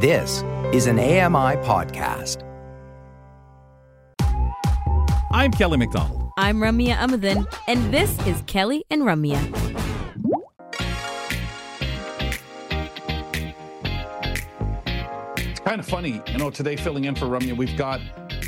This is an AMI podcast. I'm Kelly McDonald. I'm Ramya Amuthan, and this is Kelly and Ramya. It's kind of funny, you know, today filling in for Ramya, we've got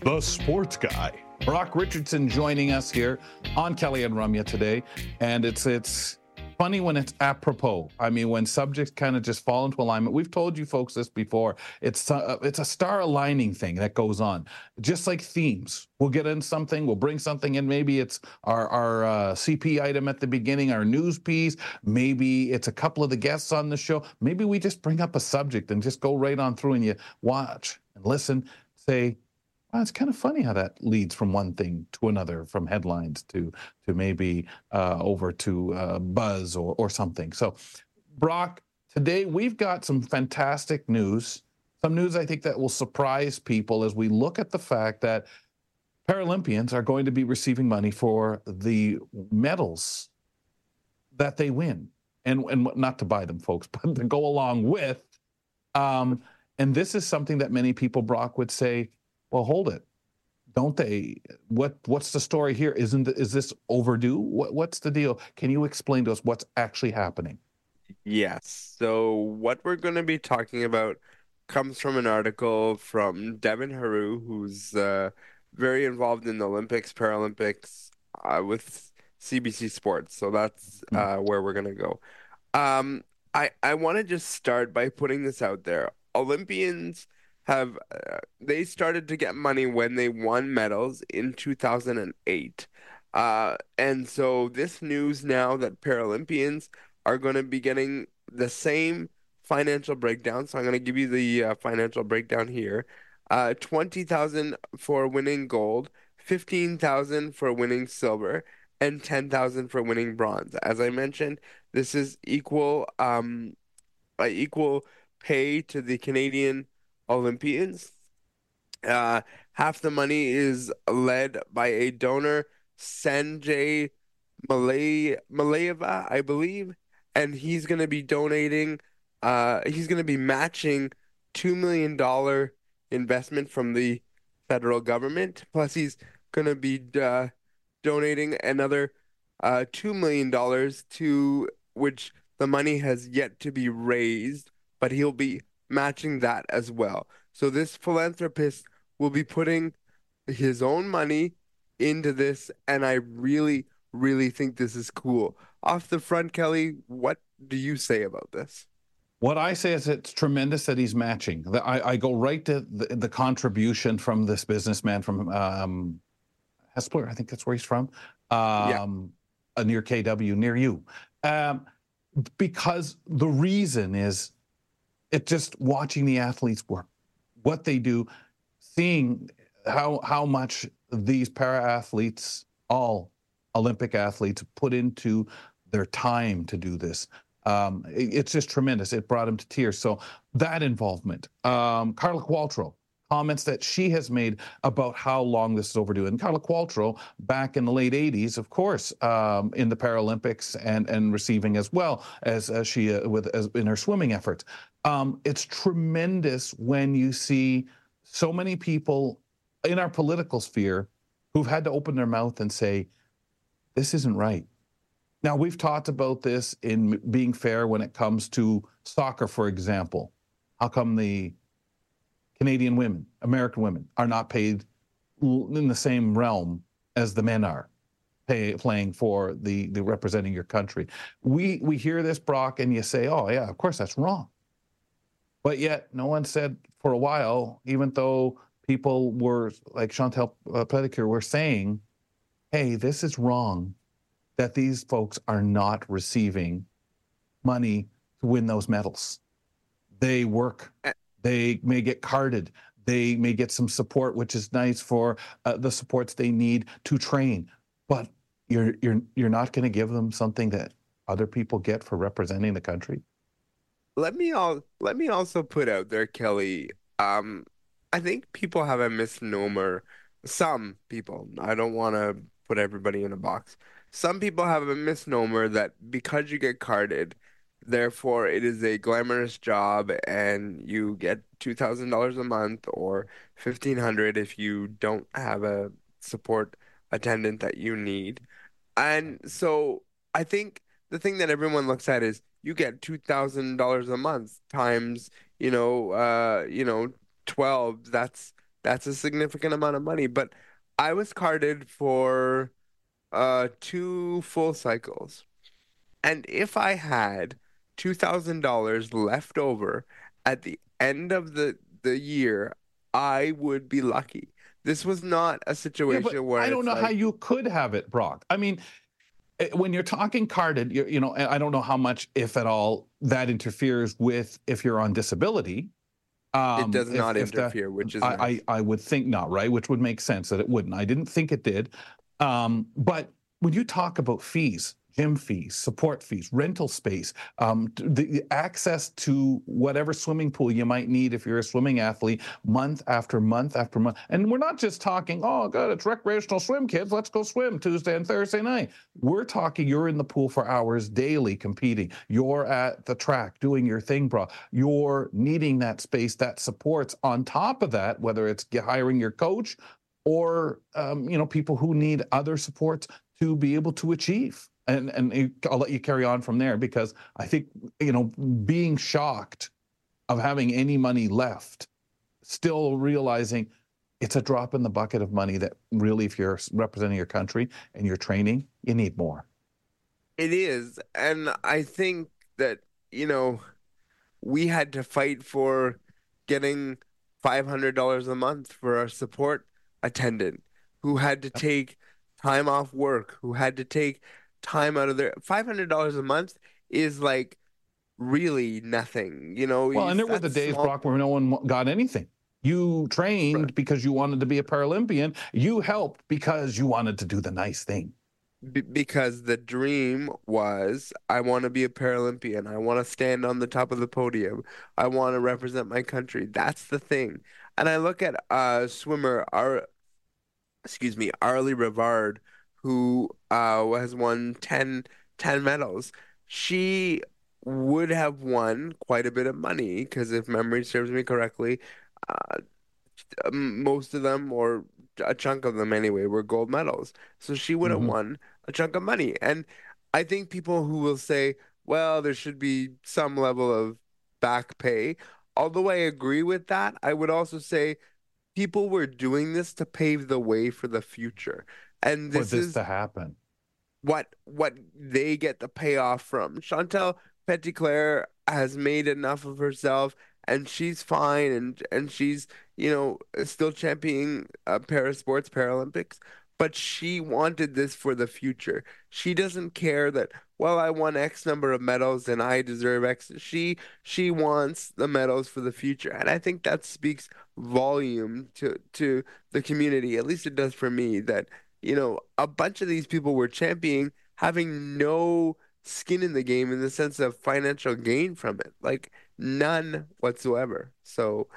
the sports guy, Brock Richardson, joining us here on Kelly and Ramya today. And it's, it's, funny when it's apropos. I mean, when subjects kind of just fall into alignment. We've told you folks this before. It's a, uh, it's a star aligning thing that goes on, just like themes. We'll get in something, we'll bring something in. Maybe it's our our uh, CP item at the beginning, our news piece. Maybe it's a couple of the guests on the show. Maybe we just bring up a subject and just go right on through, and you watch and listen. Say, it's kind of funny how that leads from one thing to another, from headlines to to maybe uh, over to uh, buzz or or something. So, Brock, today we've got some fantastic news. Some news I think that will surprise people as we look at the fact that Paralympians are going to be receiving money for the medals that they win, and and not to buy them, folks, but to go along with. Um, and this is something that many people, Brock, would say well, hold it. Don't they? What What's the story here? Isn't is this overdue? What What's the deal? Can you explain to us what's actually happening? Yes. So what we're going to be talking about comes from an article from Devin Heroux, who's uh, very involved in the Olympics, Paralympics uh, with CBC Sports. So that's hmm. uh, where we're going to go. Um, I I want to just start by putting this out there. Olympians have uh, they started to get money when they won medals in 2008. Uh, and so this news now that Paralympians are going to be getting the same financial breakdown. So I'm going to give you the uh, financial breakdown here. Uh, 20,000 for winning gold, 15,000 for winning silver, and 10,000 for winning bronze. As I mentioned, this is equal um, equal pay to the Canadian Olympians. Uh, half the money is led by a donor, Sanjay Malay Malaviya, I believe, and he's going to be donating. Uh, he's going to be matching two million dollar investment from the federal government. Plus, he's going to be uh, donating another uh, two million dollars to which the money has yet to be raised, but he'll be matching that as well. So this philanthropist will be putting his own money into this, and I really, really think this is cool. Off the front, Kelly, what do you say about this? What I say is it's tremendous that he's matching. I, I go right to the, the, contribution from this businessman from um, Hespeler, I think that's where he's from, um, yeah. near KW, near you. Um, because the reason is it's just watching the athletes work, what they do, seeing how how much these para athletes, all Olympic athletes, put into their time to do this. Um, it, it's just tremendous. It brought him to tears. So that involvement. Um, Carla Qualtrough, comments that she has made about how long this is overdue. And Carla Qualtrough, back in the late 80s, of course, um, in the Paralympics and, and receiving as well as, as she uh, with as in her swimming efforts. Um, it's tremendous when you see so many people in our political sphere who've had to open their mouth and say, this isn't right. Now, we've talked about this in being fair when it comes to soccer, for example. How come the Canadian women, American women, are not paid in the same realm as the men are pay, playing for the, the representing your country? We, we hear this, Brock, and you say, oh, yeah, of course, that's wrong. But yet, no one said for a while, even though people were like Chantal uh, Petitclerc were saying, hey, this is wrong that these folks are not receiving money to win those medals. They work, they may get carded, they may get some support, which is nice for uh, the supports they need to train. But you're you're you're not going to give them something that other people get for representing the country let me all let me also put out there, Kelly. Um, I think people have a misnomer. Some people. I don't want to put everybody in a box. Some people have a misnomer that because you get carded, Therefore, it is a glamorous job, and you get two thousand dollars a month or fifteen hundred if you don't have a support attendant that you need. And so I think the thing that everyone looks at is you get two thousand dollars a month times, you know, uh, you know, twelve. That's that's a significant amount of money. But I was carded for uh two full cycles. And if I had two thousand dollars left over at the end of the the year, I would be lucky. This was not a situation but where I don't know how you could have it, Brock. I mean, eh, when you're talking carded, you, you know, I don't know how much, if at all, that interferes with if you're on disability. Um, it does if- not if that- interfere, which is I, nice. I I would think not, right? Which would make sense that it wouldn't. I didn't think it did. Um, but when you talk about fees, gym fees, support fees, rental space, um, the access to whatever swimming pool you might need if you're a swimming athlete, month after month after month, and we're not just talking, oh god, it's recreational swim, kids, let's go swim Tuesday and Thursday night. We're talking, you're in the pool for hours daily competing. You're at the track doing your thing, bro. You're needing that space, that supports on top of that, whether it's hiring your coach or um, you know people who need other supports to be able to achieve. And and I'll let you carry on from there because I think you know being shocked of having any money left, still realizing it's a drop in the bucket of money that really, if you're representing your country and you're training, you need more. It is, and I think that, you know, we had to fight for getting $500 a month for our support attendant who had to take time off work, who had to take time out of their $500 a month is like really nothing, you know. Well, and there were the days, small- Brock, where no one got anything. You trained Right. because you wanted to be a Paralympian. You helped because you wanted to do the nice thing. Be- because the dream was I want to be a Paralympian. I want to stand on the top of the podium. I want to represent my country. That's the thing. And I look at uh swimmer Ar excuse me, Arlie Rivard, who uh has won 10, 10 medals. She would have won quite a bit of money because if memory serves me correctly, uh, most of them or a chunk of them anyway were gold medals. So she would have Mhm. won a chunk of money. And I think people who will say, well, there should be some level of back pay, although I agree with that, I would also say people were doing this to pave the way for the future. And this this is to happen. what what they get the payoff from. Chantal Petitclerc has made enough of herself and she's fine and and she's, you know, still championing uh, para sports Paralympics, but she wanted this for the future. She doesn't care that well, I won X number of medals and I deserve X. She she wants the medals for the future. And I think that speaks volume to to the community. At least it does for me that you know, a bunch of these people were championing having no skin in the game in the sense of financial gain from it, like none whatsoever. So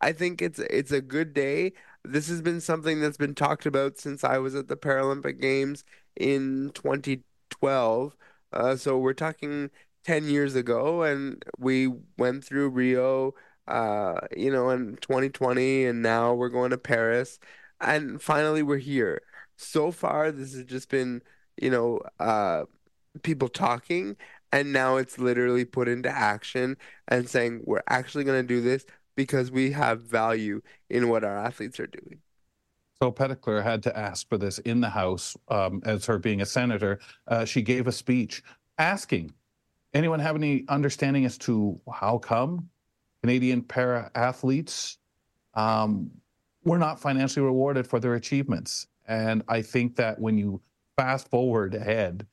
I think it's it's a good day. This has been something that's been talked about since I was at the Paralympic Games in 2012. Uh, so we're talking 10 years ago, and we went through Rio, uh, you know, in 2020, and now we're going to Paris, and finally we're here. So far, this has just been, you know, uh, people talking, and now it's literally put into action and saying we're actually going to do this because we have value in what our athletes are doing. So Petitclerc had to ask for this in the House um, as her being a senator. Uh, she gave a speech asking, anyone have any understanding as to how come Canadian para athletes um, were not financially rewarded for their achievements? And I think that when you fast forward ahead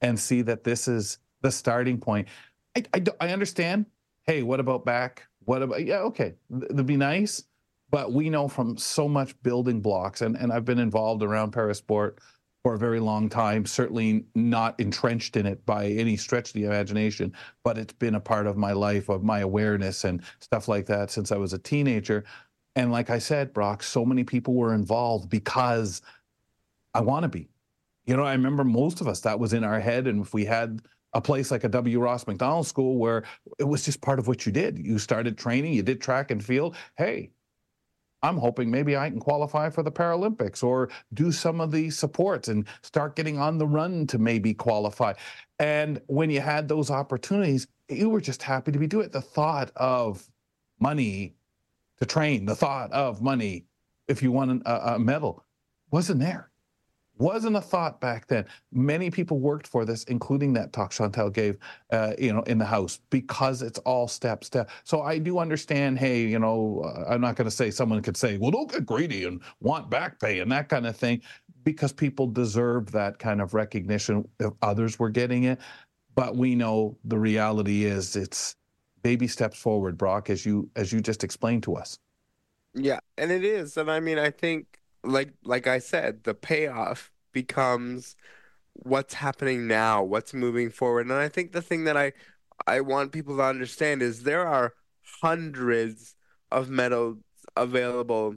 and see that this is the starting point, I, I, I understand. Hey, what about back? What about, yeah, okay, th- that'd be nice. But we know from so much building blocks, and, and I've been involved around parasport for a very long time, certainly not entrenched in it by any stretch of the imagination, but it's been a part of my life, of my awareness and stuff like that since I was a teenager. And like I said, Brock, so many people were involved because I want to be. You know, I remember most of us that was in our head, and if we had a place like a W. Ross Macdonald School where it was just part of what you did. You started training, you did track and field. Hey, I'm hoping maybe I can qualify for the Paralympics or do some of the supports and start getting on the run to maybe qualify. And when you had those opportunities, you were just happy to be doing it. The thought of money to train, the thought of money if you won a, a medal wasn't there wasn't a thought back then. Many people worked for this, including that talk Chantal gave, uh, you know, in the House, because it's all step step. So I do understand. Hey, you know, uh, I'm not going to say someone could say, well, don't get greedy and want back pay and that kind of thing, because people deserve that kind of recognition if others were getting it. But we know the reality is it's baby steps forward, Brock, as you as you just explained to us. Yeah, and it is, and I mean, I think like like I said, the payoff becomes what's happening now, what's moving forward. And I think the thing that I I want people to understand is there are hundreds of medals available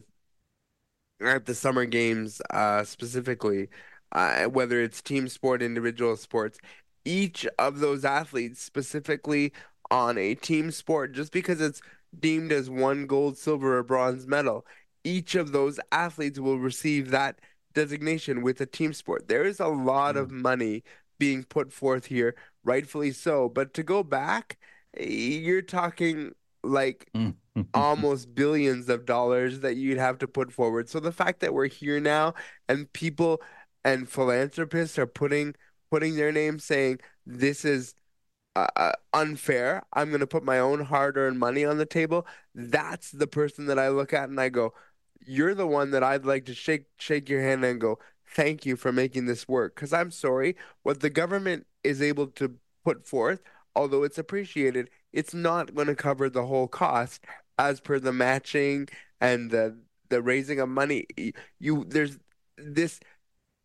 at the summer games uh, specifically, uh, whether it's team sport, individual sports. Each of those athletes, specifically on a team sport, just because it's deemed as one gold, silver, or bronze medal, each of those athletes will receive that designation with a team sport. There is a lot mm. of money being put forth here, rightfully so. But to go back, you're talking like mm. almost billions of dollars that you'd have to put forward. So the fact that we're here now and people and philanthropists are putting putting their name saying this is uh, uh unfair. I'm going to put my own hard-earned money on the table. That's the person that I look at and I go, you're the one that I'd like to shake shake your hand and go, thank you for making this work. Because I'm sorry, what the government is able to put forth, although it's appreciated, it's not going to cover the whole cost as per the matching and the the raising of money. You there's this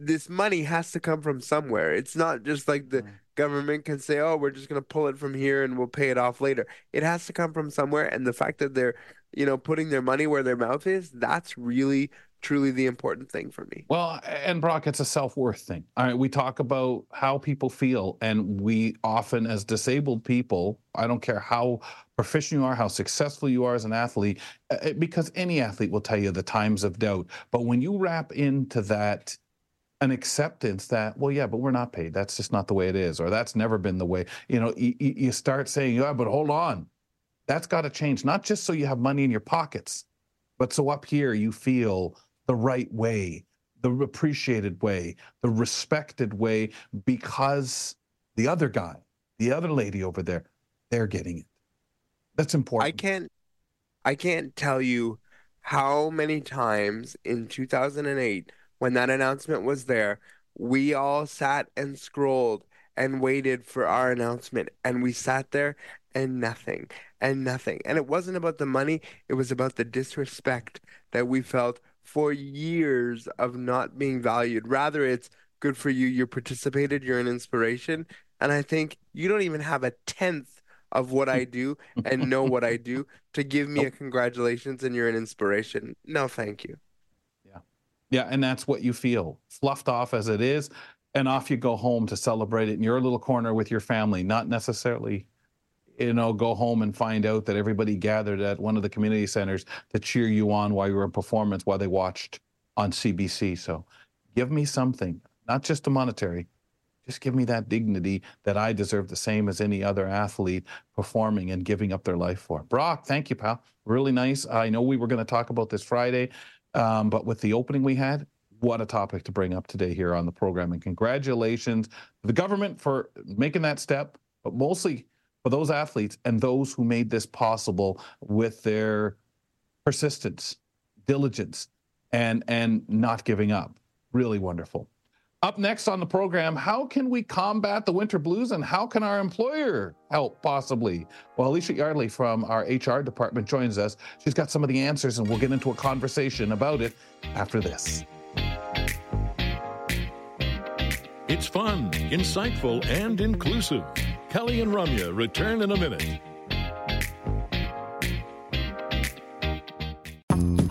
this money has to come from somewhere. It's not just like the mm. Government can say, "Oh, we're just going to pull it from here and we'll pay it off later." It has to come from somewhere, and the fact that they're you know, putting their money where their mouth is, that's really truly the important thing for me. Well, and Brock, it's a self worth thing. All right, we talk about how people feel, and we often, as disabled people, I don't care how proficient you are, how successful you are as an athlete, uh, because any athlete will tell you the times of doubt. But when you wrap into that, an acceptance that well yeah but we're not paid that's just not the way it is or that's never been the way you know you, you start saying yeah but hold on that's got to change, not just so you have money in your pockets, but so up here you feel the right way, the appreciated way, the respected way, because the other guy, the other lady over there, they're getting it. That's important. I can't I can't tell you how many times in 2008 when that announcement was there, we all sat and scrolled and waited for our announcement and we sat there and nothing and nothing. And it wasn't about the money, it was about the disrespect that we felt for years of not being valued. Rather, it's good for you, you participated, you're an inspiration. And I think you don't even have a tenth of what I do and know what I do to give me oh. a congratulations and you're an inspiration. No, thank you. Yeah. And that's what you feel fluffed off as it is. And off you go home to celebrate it in your little corner with your family, not necessarily you know, go home and find out that everybody gathered at one of the community centers to cheer you on while you were in performance while they watched on CBC. So give me something, not just a monetary, just give me that dignity that I deserve the same as any other athlete performing and giving up their life for. Brock, thank you, pal. Really nice. I know we were going to talk about this Friday, um, but with the opening we had, what a topic to bring up today here on the program. And congratulations to the government for making that step, but mostly for those athletes and those who made this possible with their persistence, diligence, and and not giving up. Really wonderful. Up next on the program, how can we combat the winter blues and how can our employer help possibly? Well, Alicia Yardley from our HR department joins us. She's got some of the answers and we'll get into a conversation about it after this. It's fun, insightful, and inclusive. Kelly and Ramya return in a minute.